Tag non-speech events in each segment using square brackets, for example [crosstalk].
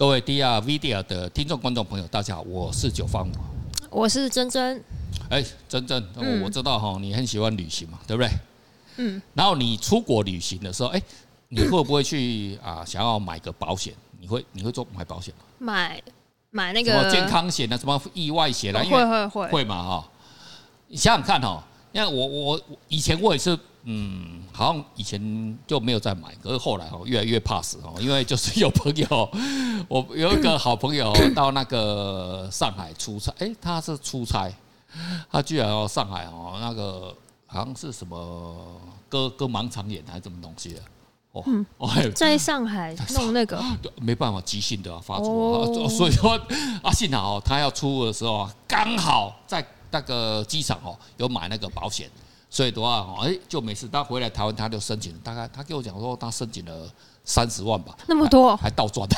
各位 DR Video 的听众观众朋友，大家好，我是九方，我是珍珍。哎，珍珍，我知道哈，你很喜欢旅行嘛，对不对？嗯。然后你出国旅行的时候，哎，你会不会去啊？想要买个保险？你会你会做买保险吗？买买那个什么健康险啊，什么意外险啊？会会会会嘛哈？你想想看哈，因为我我以前我也是。嗯，好像以前就没有再买，可是后来哦，越来越怕死哦，因为就是有朋友，[laughs] 我有一个好朋友到那个上海出差，哎，他是出差，他居然哦上海哦那个好像是什么割割盲肠炎还是什么东西的哦，[laughs] 哦，在上海弄那个，没办法，急性的发作，所以说啊，幸好他要出的时候啊，刚好在那个机场哦有买那个保险。所以的话，哎，就没事。他回来台湾，他就申请，大概他跟我讲说，他申请了三十万吧，那么多，还倒赚。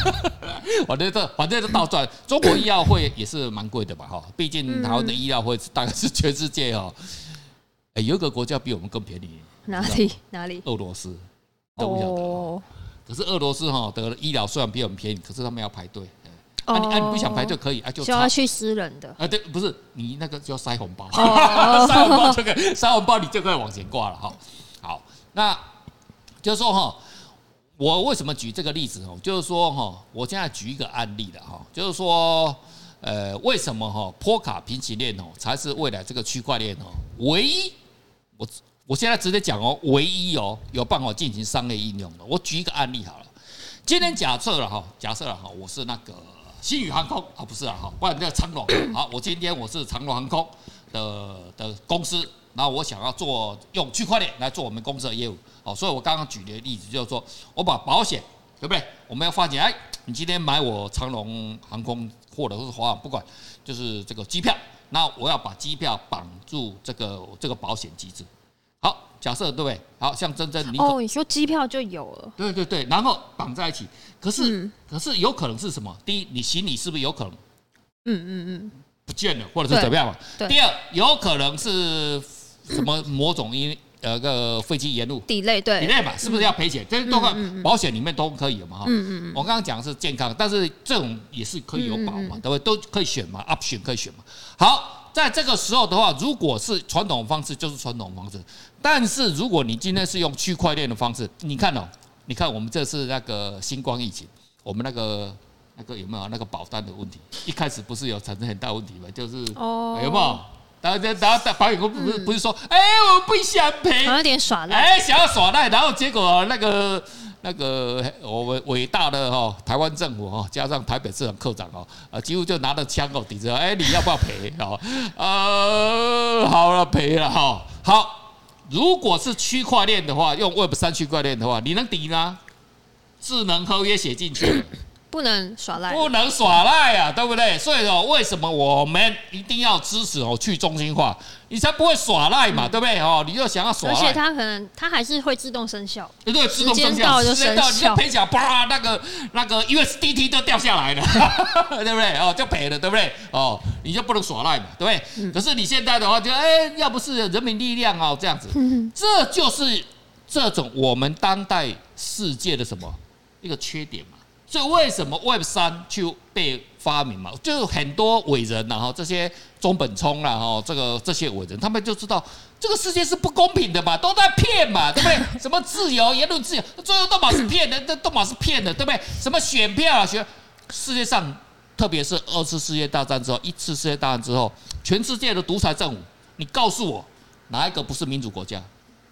[laughs] 反正这反正是倒赚。中国医药费也是蛮贵的吧？哈，毕竟台湾的医药费大概是全世界哈，哎，有一个国家比我们更便宜，哪里？哪里？俄罗斯。哦。可是俄罗斯哈的医疗虽然比我们便宜，可是他们要排队。啊，你啊，你不想排就可以啊，就就要去私人的啊，对，不是你那个就要塞红包，[laughs] 塞红包就可以，塞红包你就可以往前挂了哈。好，那就是说哈，我为什么举这个例子哦？就是说哈，我现在举一个案例的哈，就是说，呃，为什么哈波卡平行链哦才是未来这个区块链哦唯一，我我现在直接讲哦，唯一哦有办法进行商业应用的。我举一个案例好了，今天假设了哈，假设了哈，我是那个。星宇航空啊，不是啊，哈，不然叫长龙。[coughs] 好，我今天我是长龙航空的的公司，然后我想要做用区块链来做我们公司的业务。好，所以我刚刚举的例子就是说，我把保险，对不对？我们要发现，哎，你今天买我长龙航空或者是华航，不管，就是这个机票，那我要把机票绑住这个这个保险机制。好，假设对不对？好像真真你哦，你说机票就有了，对对对，然后绑在一起。可是，可是有可能是什么？第一，你行李是不是有可能，嗯嗯嗯，不见了，或者是怎么样嘛？第二，有可能是什么某种因呃个飞机延误，delay 对，delay 嘛，是不是要赔钱？这些都可保险里面都可以有嘛？哈，嗯嗯嗯。我刚刚讲的是健康，但是这种也是可以有保嘛，对不对？都可以选嘛，option 可以选嘛。好。在这个时候的话，如果是传统方式，就是传统方式。但是如果你今天是用区块链的方式，你看哦，你看我们这次那个新冠疫情，我们那个那个有没有那个保单的问题？一开始不是有产生很大问题吗？就是有没有？然后然后保险公司不是不是说，哎，我不想赔，有点耍赖，哎，想要耍赖，然后结果那个。那个我们伟大的哈台湾政府哈，加上台北市长课长哦，啊几乎就拿着枪哦抵着，哎你要不要赔啊？呃好了赔了哈好，如果是区块链的话，用 Web 三区块链的话，你能抵吗？智能合约写进去。不能耍赖，不能耍赖啊，对不对？所以说，为什么我们一定要支持哦去中心化？你才不会耍赖嘛，对不对？哦，你就想要耍赖，而且它可能它还是会自动生效，对对，自动生效，时间到你就赔钱，啪，那个那个 USDT 都掉下来了，[laughs] 对不对？哦，就赔了，对不对？哦，你就不能耍赖嘛，对不对？可是你现在的话，就哎，要不是人民力量哦，这样子，[laughs] 这就是这种我们当代世界的什么一个缺点嘛。所以为什么 Web 三就被发明嘛？就很多伟人，然后这些中本聪啦，哈，这个这些伟人，他们就知道这个世界是不公平的嘛，都在骗嘛，对不对？[laughs] 什么自由言论自由，最后都嘛是骗的，[laughs] 都嘛是骗的，对不对？什么选票啊，选世界上，特别是二次世界大战之后，一次世界大战之后，全世界的独裁政府，你告诉我哪一个不是民主国家？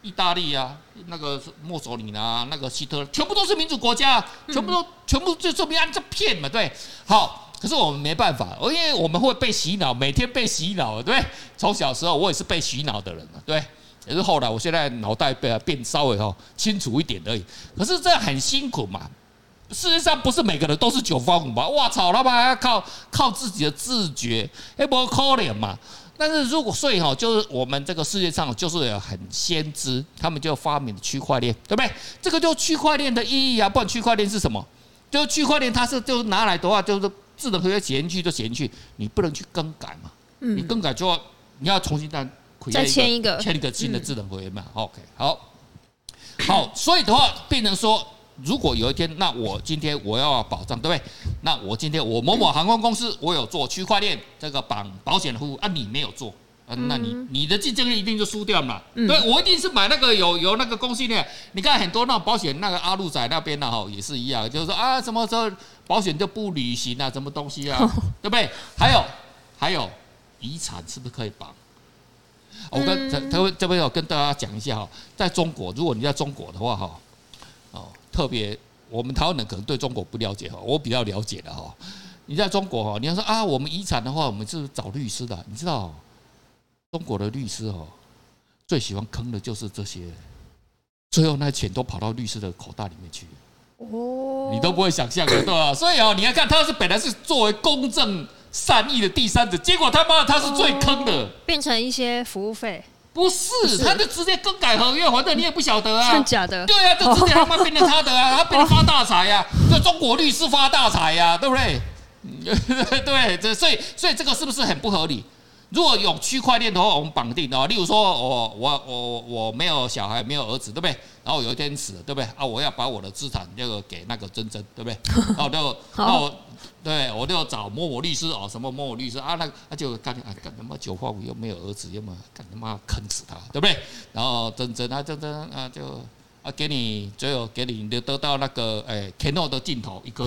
意大利啊，那个墨索里尼啊，那个希特勒，全部都是民主国家，全部都全部就这么样在骗嘛，对。好，可是我们没办法，因为我们会被洗脑，每天被洗脑，对。从小时候我也是被洗脑的人嘛，对。也是后来，我现在脑袋变变稍微哦清楚一点而已。可是这很辛苦嘛，事实上不是每个人都是九方五嘛。哇操，老板还要靠靠自己的自觉，哎，不可怜嘛。但是如果所以哈，就是我们这个世界上就是有很先知，他们就发明了区块链，对不对？这个就区块链的意义啊，不然区块链是什么？就是区块链它是就是拿来的话，就是智能合约写进去就写进去，你不能去更改嘛。嗯。你更改就要你要重新再再签一个签一个新的智能合约嘛。OK，好，好，所以的话变成说，如果有一天，那我今天我要保障，对不对？那我今天我某某航空公司，我有做区块链这个绑保险的服务啊，你没有做啊，那你你的竞争力一定就输掉嘛。对，我一定是买那个有有那个公信力。你看很多那保险，那个阿路仔那边的哈也是一样，就是说啊，什么时候保险就不履行啊，什么东西啊，对不对？还有还有遗产是不是可以绑？我跟这这这边要跟大家讲一下哈，在中国，如果你在中国的话哈，哦，特别我们台湾人可能对中国不了解哈，我比较了解的哈。你在中国哈，你要说啊，我们遗产的话，我们是找律师的，你知道，中国的律师哈，最喜欢坑的就是这些，最后那钱都跑到律师的口袋里面去，哦，你都不会想象的，对吧？所以哦，你要看他是本来是作为公正。善意的第三者，结果他妈的他是最坑的，变成一些服务费，不是，他就直接更改合约，反正你也不晓得啊，真假的，对啊，就 [laughs] 直接他妈变成他的啊，他变成发大财呀，这中国律师发大财呀，对不对？[laughs] 对，这所以所以这个是不是很不合理？如果有区块链的话，我们绑定的，例如说我我我我没有小孩，没有儿子，对不对？然后有一天死了，对不对？啊，我要把我的资产这个给那个珍珍，对不对？[laughs] 然后就那我。对，我就找某某律师哦，什么某某律师啊？那那就干啊，干他妈九八五又没有儿子，又嘛干他妈坑死他，对不对？然后珍珍啊，珍珍啊，就啊给你最后给你得得到那个诶，Keno 的镜头一个，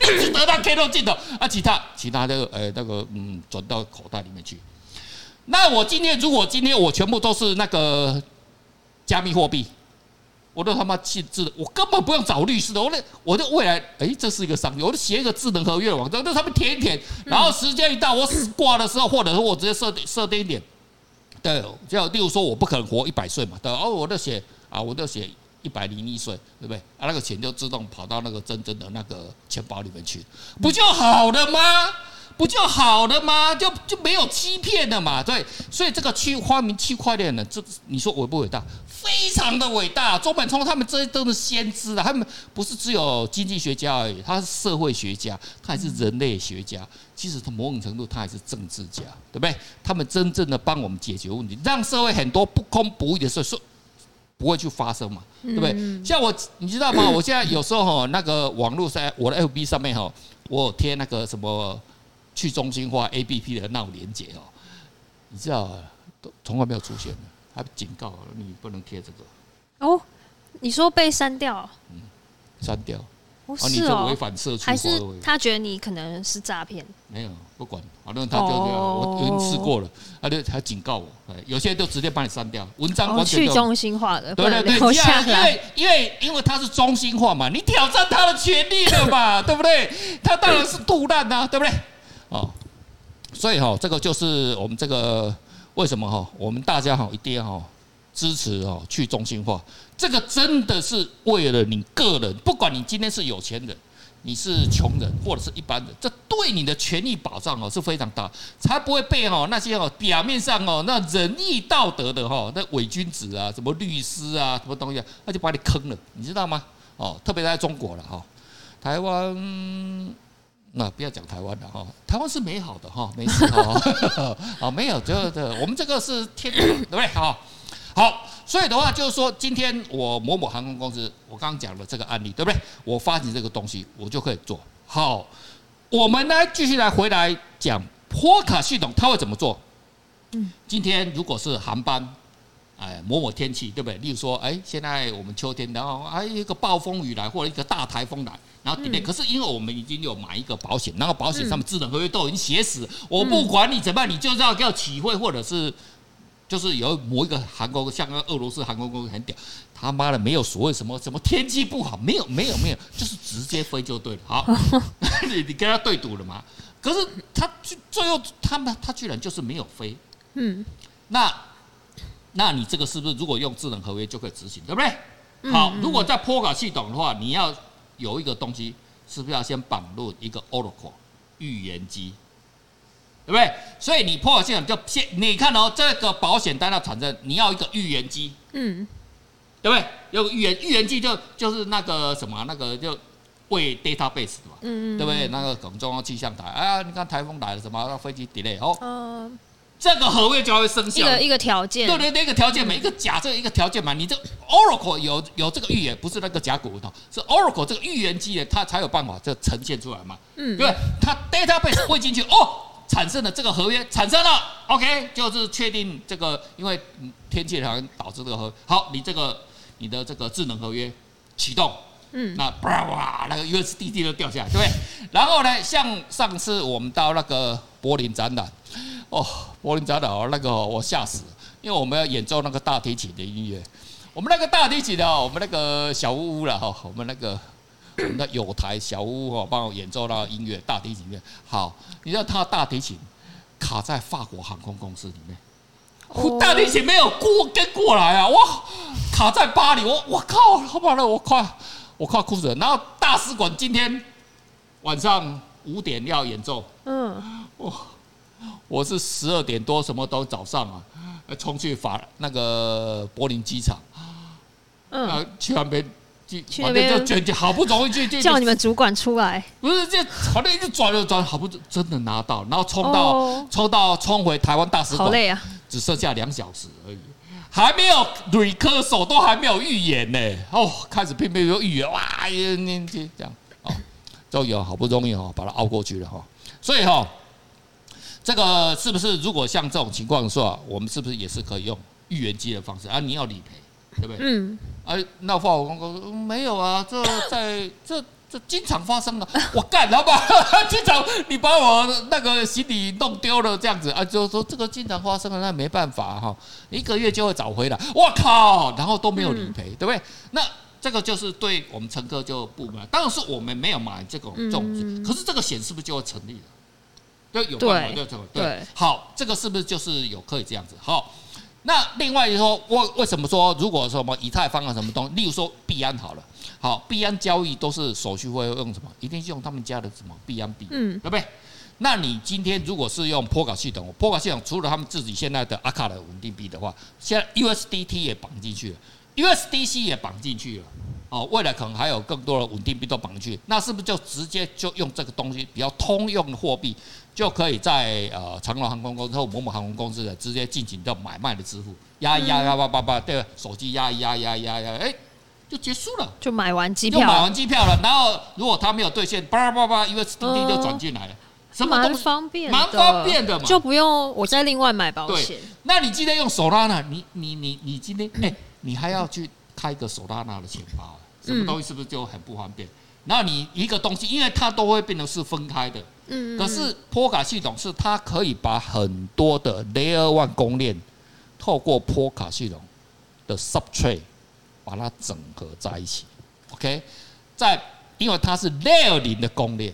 只 [laughs] 得到 Keno 镜头啊，其他其他的诶那个嗯转到口袋里面去。那我今天如果今天我全部都是那个加密货币。我都他妈去智能，我根本不用找律师的。我那我就未来，哎，这是一个商业，我就写一个智能合约网站，就他们填一填，然后时间一到，我死挂的时候，或者说我直接设定设定一点，对，就例如说我不可能活一百岁嘛，对，哦，我就写啊，我就写一百零一岁，对不对？啊，那个钱就自动跑到那个真正的那个钱包里面去，不就好了吗？不就好了吗？就就没有欺骗的嘛，对，所以这个区发明区块链呢，这你说伟不伟大？非常的伟大。周本聪他们这些都是先知啊，他们不是只有经济学家而已，他是社会学家，他还是人类学家，其实他某种程度他还是政治家，对不对？他们真正的帮我们解决问题，让社会很多不公不义的事说不会去发生嘛，对不对？像我，你知道吗？我现在有时候哈，那个网络上，我的 FB 上面哈，我贴那个什么。去中心化 APP 的那种连结哦，你知道都从来没有出现的，他警告你不能贴这个。哦，你说被删掉？嗯，删掉。哦，是哦。违反社区还是他觉得你可能是诈骗？没有，不管，反正他就这样。我已经试过了，他就他警告我，有些都直接把你删掉。文章完全去中心化的，对对对，因为因为因为他是中心化嘛，你挑战他的权利了嘛，对不对？他当然是杜烂呐，对不对？哦，所以哈，这个就是我们这个为什么哈，我们大家哈一定要支持哈去中心化。这个真的是为了你个人，不管你今天是有钱人，你是穷人，或者是一般人，这对你的权益保障哦是非常大，才不会被哈那些哦表面上哦那仁义道德的哈那伪君子啊，什么律师啊，什么东西，他就把你坑了，你知道吗？哦，特别在中国了哈，台湾。那不要讲台湾了哈，台湾是美好的哈，没事哈，啊没有，就对，我们这个是天堂，对不对？好，好，所以的话就是说，今天我某某航空公司，我刚刚讲了这个案例，对不对？我发行这个东西，我就可以做好。我们呢，继续来回来讲波卡系统，它会怎么做？嗯，今天如果是航班。哎，某某天气对不对？例如说，哎，现在我们秋天，然后哎一个暴风雨来，或者一个大台风来，然后 delay、嗯。可是因为我们已经有买一个保险，然后保险上面智能合约都已经写死，嗯、我不管你怎么办，你就是要要起飞，或者是就是有某一个航空，像个俄罗斯航空公司很屌，他妈的没有所谓什么什么天气不好，没有没有没有，就是直接飞就对了。好，你 [laughs] 你跟他对赌了吗？可是他最后他们他居然就是没有飞。嗯，那。那你这个是不是如果用智能合约就可以执行，对不对？好，如果在波卡系统的话，你要有一个东西，是不是要先绑入一个 Oracle 预言机，对不对？所以你波卡系统就先，你看哦，这个保险单要产生，你要一个预言机，嗯，对不对？有个预言预言机就就是那个什么那个就为 database 的嘛，嗯，对不对？那个可能中央气象台，哎呀，你看台风来了什么，飞机 delay 哦。这个合约就会生效。一个一个条件，对对，那个条件，嘛一个假设一个条件嘛。你这 Oracle 有有这个预言，不是那个甲骨文，是 Oracle 这个预言机它才有办法这呈现出来嘛。嗯，对，它 database 汇进去，哦，产生了这个合约，产生了，OK，就是确定这个，因为天气好像导致这个合约，好，你这个你的这个智能合约启动。嗯，那啪哇，那个 USDT 都掉下来，对不对？然后呢，像上次我们到那个柏林展览，哦，柏林展览那个我吓死，因为我们要演奏那个大提琴的音乐，我们那个大提琴的，我们那个小屋屋了哈，我们那个我们的有台小屋哈，帮我演奏那个音乐大提琴乐。好，你知道他大提琴卡在法国航空公司里面，哦、大提琴没有过跟过来啊，哇，卡在巴黎，我我靠，好不好了我快。我快哭死了，然后大使馆今天晚上五点要演奏。嗯，我我是十二点多，什么都早上啊，冲去法那个柏林机场。嗯，去那边，去那边就卷卷，好不容易就就叫你们主管出来。不是，这反正一直转了转，好不真的拿到，然后冲到冲到冲回台湾大使馆，好累啊，只剩下两小时而已。还没有瑞科手都还没有预言呢，哦，开始拼命有预言，哇，你这样哦，终于好不容易哦，把它熬过去了哈。所以哈，这个是不是如果像这种情况的话，我们是不是也是可以用预言机的方式啊？你要理赔，对不对？嗯。啊，那话我公司没有啊，这在这。这经常发生的，我干了吧？[laughs] 经常你把我那个行李弄丢了，这样子啊，就说这个经常发生的，那没办法哈，一个月就会找回来。我靠，然后都没有理赔，对不对？那这个就是对我们乘客就不满。当然是我们没有买这种粽子，可是这个险是不是就会成立了？就有办法就成立。对，好，这个是不是就是有可以这样子？好，那另外就说，为为什么说如果说什么以太坊啊什么东西，例如说币安好了。好，币安交易都是手续费用什么？一定是用他们家的什么币安币，嗯，对不对？那你今天如果是用波卡系统，波卡系统除了他们自己现在的阿卡的稳定币的话，现在 USDT 也绑进去了，USDC 也绑进去了，哦，未来可能还有更多的稳定币都绑进去，那是不是就直接就用这个东西比较通用的货币，就可以在呃长荣航空公司或某某航空公司的直接进行到买卖的支付，压一压压八八八，对，手机压一压压压压，哎。就结束了，就买完机票，就买完机票了。然后如果他没有兑现，叭叭叭，USDT 就转进来了，什么都方便，蛮方便的嘛，就不用我再另外买保险。那你今天用 Solana，你你你你今天哎，你还要去开一个 Solana 的钱包，什么东西是不是就很不方便？然后你一个东西，因为它都会变成是分开的，嗯，可是波卡系统是它可以把很多的 Layer One 公链透过波卡系统的 Substrate。把它整合在一起，OK，在因为它是 Layer 零的公链，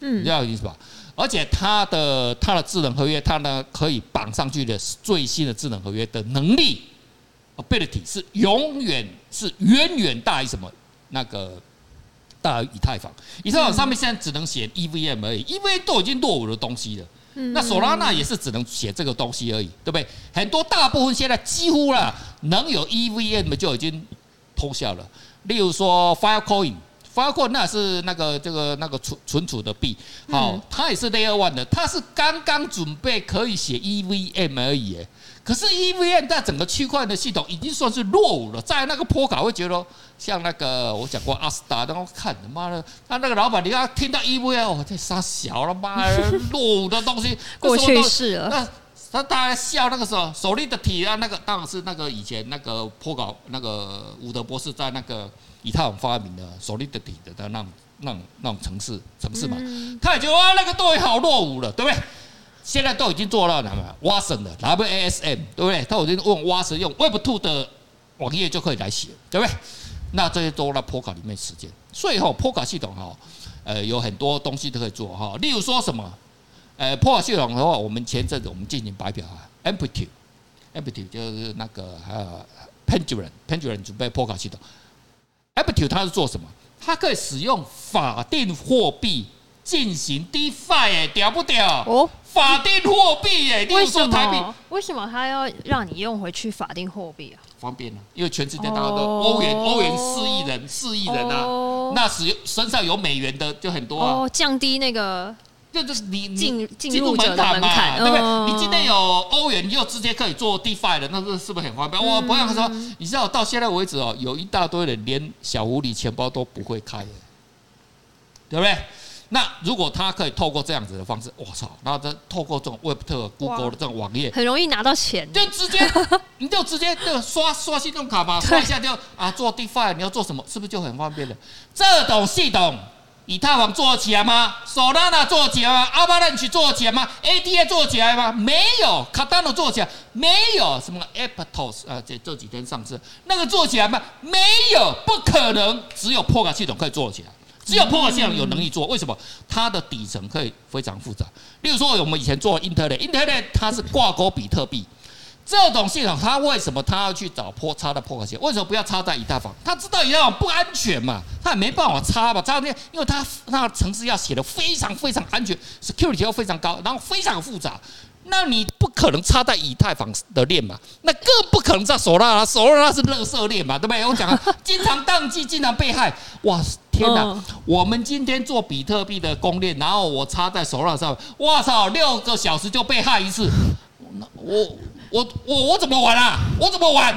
嗯，这样意思吧？而且它的它的智能合约，它呢可以绑上去的最新的智能合约的能力，ability 是永远是远远大于什么？那个大于以太坊，以太坊上面现在只能写 EVM 而已，EVM 都已经落伍的东西了。那索拉纳也是只能写这个东西而已，对不对？很多大部分现在几乎啦，能有 EVM 就已经偷笑了。例如说 Filecoin，Filecoin 那是那个这个那个存存储的币，好，它也是 Layer One 的，它是刚刚准备可以写 EVM 而已。可是 EVM 在整个区块的系统已经算是落伍了，在那个坡卡会觉得像那个我讲过阿斯达，然后看他妈的，他那个老板，你要听到 EVM，哦，这傻小了妈的 [laughs] 落伍的东西，过去式了。那他大家笑那个时候，Solidity 啊，那个当然是那个以前那个破稿那个伍德博士在那个以太网发明的 Solidity 的那种那种那种城市城市嘛，他也觉得啊那个东西好落伍了，对不对？现在都已经做到什么？Wasm 的 WASM，对不对？他已经用 Wasm 用 Web Two 的网页就可以来写，对不对？那这些都在波卡里面实践。所以哈，波卡系统哈，呃，有很多东西都可以做哈。例如说什么？呃，破卡系统的话，我们前阵子我们进行白表啊，Amplitude，Amplitude 就是那个还有 Pendulum，Pendulum 准备破卡系统。Amplitude 它是做什么？它可以使用法定货币进行 DeFi，哎，屌不屌？哦。法定货币耶，为什么？为什么他要让你用回去法定货币啊？方便啊，因为全世界大家都欧元，欧元四亿人，四亿人啊，那使用身上有美元的就很多啊。降低那个，这就是你进进入门槛嘛，对不对？你今天有欧元，你就直接可以做 DeFi 的，那这是不是很方便？我不要说，你知道到现在为止哦，有一大堆人连小狐狸钱包都不会开，对不对？那如果他可以透过这样子的方式，我操，然后他透过这种 Web 特 Google 的这种网页，很容易拿到钱，就直接 [laughs] 你就直接就刷刷信用卡嘛，刷一下就啊做 DeFi，你要做什么，是不是就很方便了？这种系统，以太坊做起来吗？Solana 做起来吗？Avalanche 做起来吗？ADA 做起来吗？没有，Cardano 做起来没有？什么 Aptos 啊？这这几天上市那个做起来吗？没有，不可能，只有 Polka 系统可以做起来。只有 Polka 系统有能力做，为什么？它的底层可以非常复杂。例如说，我们以前做 Internet，Internet 它是挂钩比特币，这种系统它为什么它要去找破插的 Polka 系统？为什么不要插在以太坊？他知道以太坊不安全嘛，他也没办法插嘛？插那，因为他那个程式要写的非常非常安全，security 要非常高，然后非常复杂。那你不可能插在以太坊的链嘛？那更不可能在索拉拉，索拉拉是垃圾链嘛？对不对？我讲啊，经常宕机，经常被害。哇，天哪！我们今天做比特币的公链，然后我插在索拉拉上，哇操，六个小时就被害一次。我我我我怎么玩啊？我怎么玩？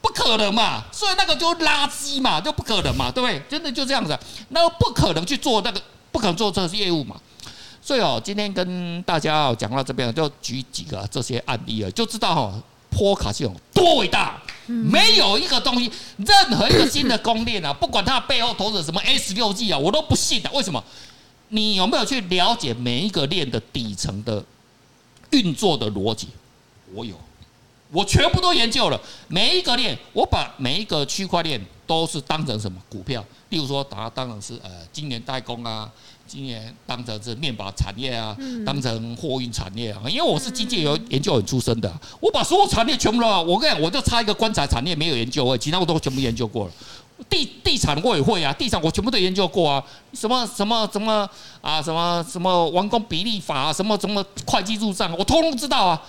不可能嘛！所以那个就垃圾嘛，就不可能嘛，对不对？真的就这样子，那个不可能去做那个，不可能做这个业务嘛。所以哦，今天跟大家讲到这边，就举几个这些案例啊，就知道哈，波卡系统多伟大。没有一个东西，任何一个新的公链啊，[coughs] 不管它背后投着什么 S 六 G 啊，我都不信的。为什么？你有没有去了解每一个链的底层的运作的逻辑？我有，我全部都研究了。每一个链，我把每一个区块链都是当成什么股票？例如说，把它当成是呃，今年代工啊。今年当成是面板产业啊，当成货运产业啊，因为我是经济有研究很出身的，我把所有产业全部都，我跟你讲，我就差一个棺材产业没有研究，其他我都全部研究过了。地地产我也会啊，地产我全部都研究过啊，什么什么什么啊，什么什么完工比例法啊，什么什么会计入账，我通通知道啊，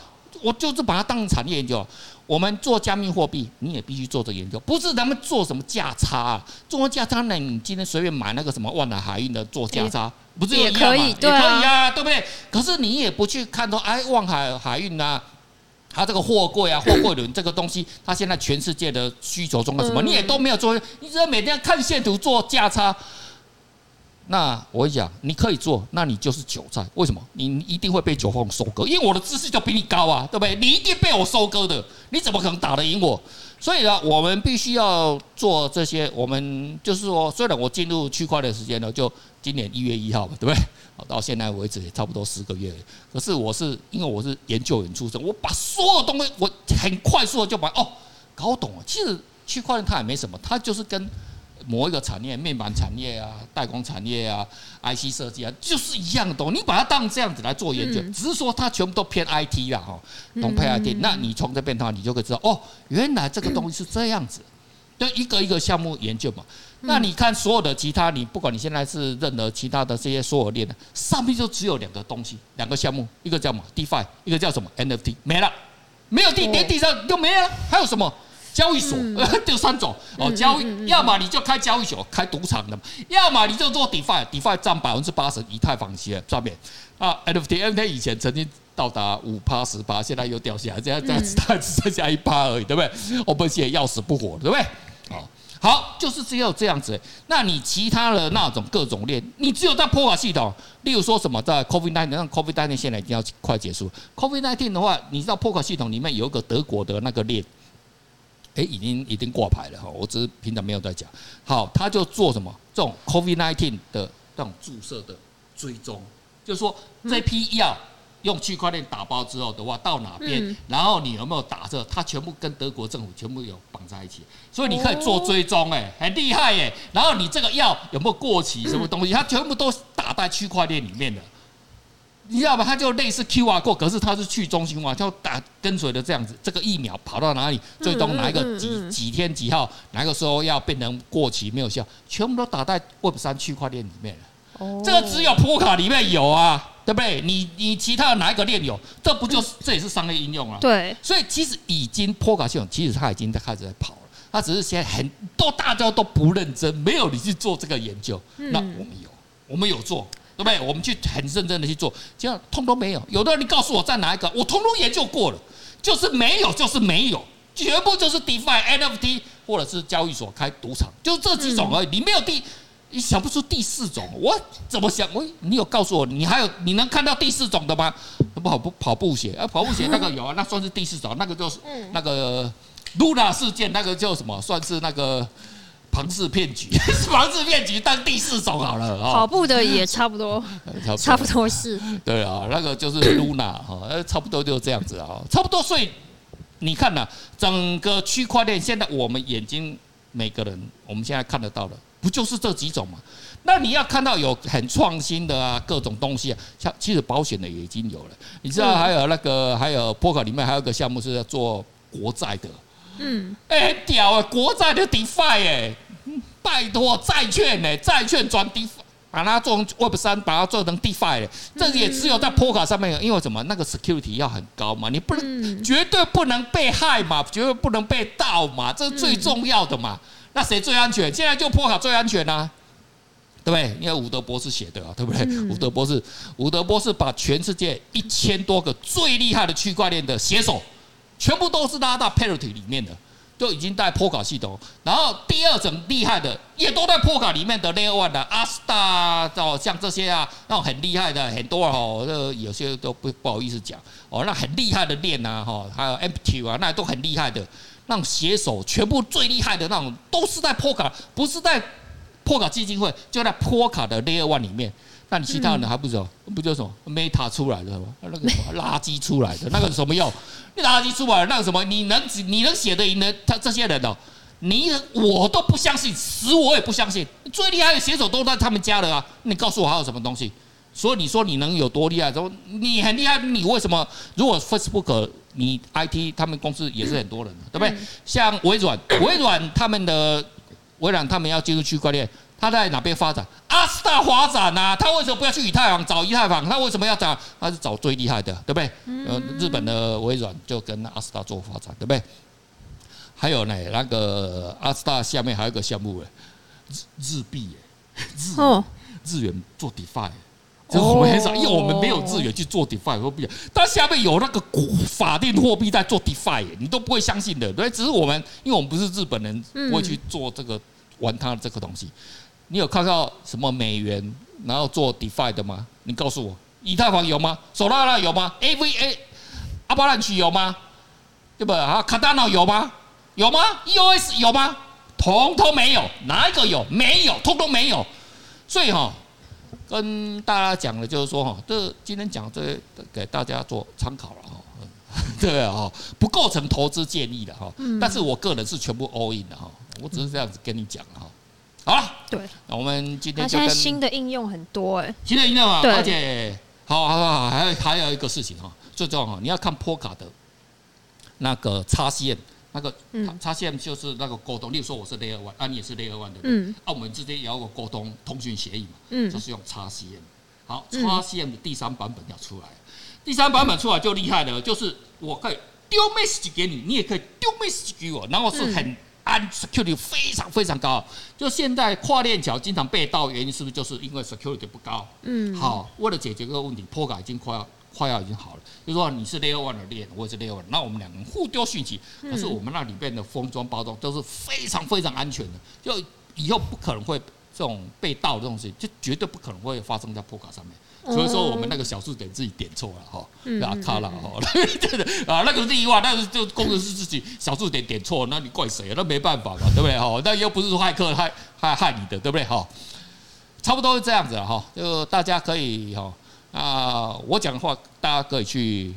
我就是把它当成产业研究。我们做加密货币，你也必须做这个研究，不是咱们做什么价差啊？做价差呢？你今天随便买那个什么万海海运的做价差，不是也可以？对啊，对不对？可是你也不去看说，哎，万海海运啊，它这个货柜啊，货柜轮这个东西，它现在全世界的需求中的什么，你也都没有做，你只要每天看线图做价差。那我讲，你可以做，那你就是韭菜。为什么？你一定会被韭黄收割，因为我的知识就比你高啊，对不对？你一定被我收割的，你怎么可能打得赢我？所以呢，我们必须要做这些。我们就是说，虽然我进入区块链时间呢，就今年一月一号嘛，对不对？到现在为止也差不多十个月。可是我是因为我是研究员出身，我把所有东西我很快速的就把哦搞懂了。其实区块链它也没什么，它就是跟。某一个产业，面板产业啊，代工产业啊，IC 设计啊，就是一样的东西。你把它当这样子来做研究，只是说它全部都偏 IT 啦，哈，懂偏 IT。那你从这边的话，你就可以知道，哦，原来这个东西是这样子，[clears throat] 就一个一个项目研究嘛。那你看所有的其他，你不管你现在是任何其他的这些所有链的，上面就只有两个东西，两个项目，一个叫什么 DeFi，一个叫什么 NFT，没了，没有地连地上就没了，还有什么？交易所 [laughs] 就三种哦，交易要么你就开交易所，开赌场的；要么你就做 DeFi，DeFi 占百分之八十以太坊企业上面啊。NFT，NFT 以前曾经到达五趴十趴，现在又掉下来，现在这样子，它只剩下一趴而已，对不对？OpenSea 也要死不活，对不对？好，好，就是只有这样子。那你其他的那种各种链，你只有在 Polka 系统，例如说什么在 COVID-19，那 COVID-19 现在已经要快结束。，Covid nineteen 的话，你知道 Polka 系统里面有一个德国的那个链。诶，已经已经挂牌了哈，我只是平常没有在讲。好，他就做什么这种 COVID-19 的这种注射的追踪，就是说这批药用区块链打包之后的话，到哪边，然后你有没有打这，它全部跟德国政府全部有绑在一起，所以你可以做追踪，哎，很厉害耶。然后你这个药有没有过期，什么东西，它全部都打在区块链里面的。你知道吧？它就类似 QR code，可是它是去中心化，就打跟随的这样子。这个疫苗跑到哪里，最终哪一个几几天几号，哪个时候要变成过期没有效，全部都打在 Web 三区块链里面了。哦，这个只有普卡里面有啊，对不对？你你其他的哪一个链有？这不就是这也是商业应用啊？对。所以其实已经普卡系统，其实它已经在开始在跑了。它只是现在很多大家都不认真，没有你去做这个研究。那我们有，我们有做。对不对？我们去很认真的去做，这样通通没有。有的人你告诉我在哪一个，我通通研究过了，就是没有，就是没有，全部就是 DeFi NFT 或者是交易所开赌场，就这几种而已。你没有第，你想不出第四种，我怎么想？我你有告诉我，你还有你能看到第四种的吗？跑步跑步鞋啊，跑步鞋那个有啊，那算是第四种，那个就是那个 Luna 事件，那个叫什么？算是那个。庞氏骗局，[laughs] 庞氏骗局当第四种好了。跑步的也 [laughs] 差不多，差不多是。对啊，那个就是 Luna 哈，差不多就这样子啊，差不多。所以你看呐，整个区块链现在我们眼睛每个人，我们现在看得到的，不就是这几种嘛？那你要看到有很创新的啊，各种东西啊，像其实保险的也已经有了。你知道还有那个，还有 Polka 里面还有个项目是要做国债的。嗯，哎，很屌啊，国债的 DeFi 哎。拜托，债券呢？债券转 DeFi，把它做成 Web 三，把它做成 DeFi，这也只有在 Polka 上面有，因为什么？那个 security 要很高嘛，你不能绝对不能被害嘛，绝对不能被盗嘛，这是最重要的嘛。那谁最安全？现在就 Polka 最安全呐、啊，对不对？因为伍德博士写的啊，对不对？伍德博士，伍德博士把全世界一千多个最厉害的区块链的写手，全部都是拉到 Parity 里面的。就已经在 Polka 系统，然后第二种厉害的也都在 Polka 里面的 Layer One 的 Asta 哦，像这些啊，那种很厉害的很多哦，这有些都不不好意思讲哦，那很厉害的链呐哈，还有 Empty 啊，那都很厉害的，那种写手全部最厉害的那种都是在 Polka，不是在 Polka 基金会，就在 Polka 的 Layer One 里面。那你其他人还不知道，不就什么 Meta 出来的吗？那个什么垃圾出来的，那个什么用？那垃圾出来，那个什么？你能你能写的赢的他这些人哦？你我都不相信，死我也不相信。最厉害的写手都在他们家了啊！你告诉我还有什么东西？所以你说你能有多厉害？说你很厉害，你为什么？如果 Facebook 你 IT 他们公司也是很多人，对不对？像微软，微软他们的微软他们要进入区块链。他在哪边发展？阿斯大发展呐、啊，他为什么不要去以太坊找以太坊？他为什么要找？他是找最厉害的，对不对？呃，日本的微软就跟阿斯大做发展，对不对？还有呢，那个阿斯大下面还有一个项目诶，日日币诶，日日元做 DeFi，这我们很少，因为我们没有日元去做 DeFi 货币，但下面有那个法定货币在做 DeFi，你都不会相信的，对？只是我们，因为我们不是日本人，不会去做这个玩它的这个东西。你有看到什么美元然后做 DeFi 的吗？你告诉我，以太坊有吗？Solana 有吗？AVA Avalanche 有吗？对不对？啊，Cardano 有吗？有吗？EOS 有吗？通通没有，哪一个有？没有，通通没有。所以哈，跟大家讲的就是说哈，这今天讲这给大家做参考了哈，[laughs] 对啊，不构成投资建议的哈。但是我个人是全部 all in 的哈，我只是这样子跟你讲哈。好了，对，那我们今天就跟新的应用很多哎，新的应用啊，而且好好好，还有还有一个事情哈，最重要哈，你要看 Polka 的那个插线，那个插线就是那个沟通，例如说我是 Layer One，啊你也是 Layer One 的，嗯，啊我们之间也要有沟通通讯协议嘛，嗯，就是用插线，好，插线的第三版本要出来，第三版本出来就厉害了，就是我可以丢 message 给你，你也可以丢 message 给我，然后是很。安 security 非常非常高，就现在跨链桥经常被盗，原因是不是就是因为 security 不高？嗯，好，为了解决这个问题，Polka 已经快要快要已经好了。就说你是 Layer One 的链，我也是 Layer One，那我们两个人互丢讯息，可是我们那里边的封装包装都是非常非常安全的，就以后不可能会这种被盗的东西，就绝对不可能会发生在 Polka 上面。所以说我们那个小数点自己点错了哈，啊卡了哈，[laughs] 对的啊，那个是意外，那个就工程师自己小数点点错，那你怪谁？那没办法嘛，对不对哈？那又不是说骇客害害害你的，对不对哈？差不多是这样子哈，就大家可以哈啊，我讲的话大家可以去。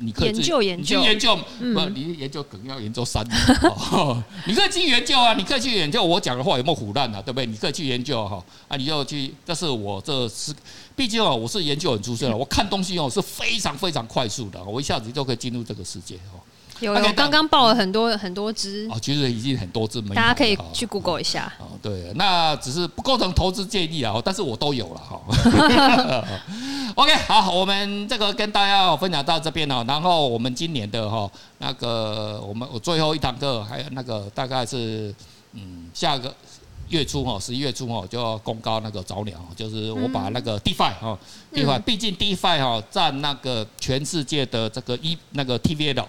你可以研究研究，你去研究，不，你研究可能要研究三年。[laughs] 你可以去研究啊，你可以去研究我讲的话有没有腐烂啊，对不对？你可以去研究哈，啊，你要去。但是我这是，毕竟啊，我是研究很出色的，我看东西哦是非常非常快速的，我一下子就可以进入这个世界哦。有，有，刚刚报了很多很多只哦，其实已经很多支，大家可以去 Google 一下。哦，对，那只是不构成投资建议啊，但是我都有了哈。[laughs] OK，好，我们这个跟大家分享到这边了。然后我们今年的哈那个，我们我最后一堂课还有那个大概是嗯下个月初哈，十一月初哈就要公告那个早鸟，就是我把那个 DeFi 哈，DeFi，毕竟 DeFi 哈占那个全世界的这个一那个 TVL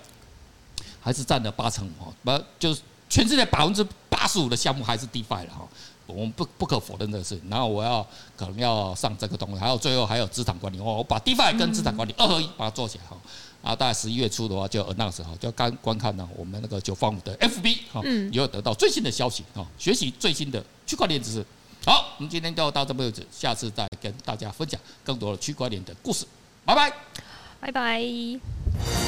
还是占了八成哈，不就是全世界百分之八十五的项目还是 DeFi 了哈，我们不不可否认的是，然后我要可能要上这个东西，还有最后还有资产管理，我我把 DeFi 跟资产管理二合一把它做起来哈。啊，大概十一月初的话就 announce 哈，就刚观看呢，我们那个九方五的 FB 哈，也有得到最新的消息哈，学习最新的区块链知识。好，我们今天就到这边为止，下次再跟大家分享更多的区块链的故事。拜拜，拜拜。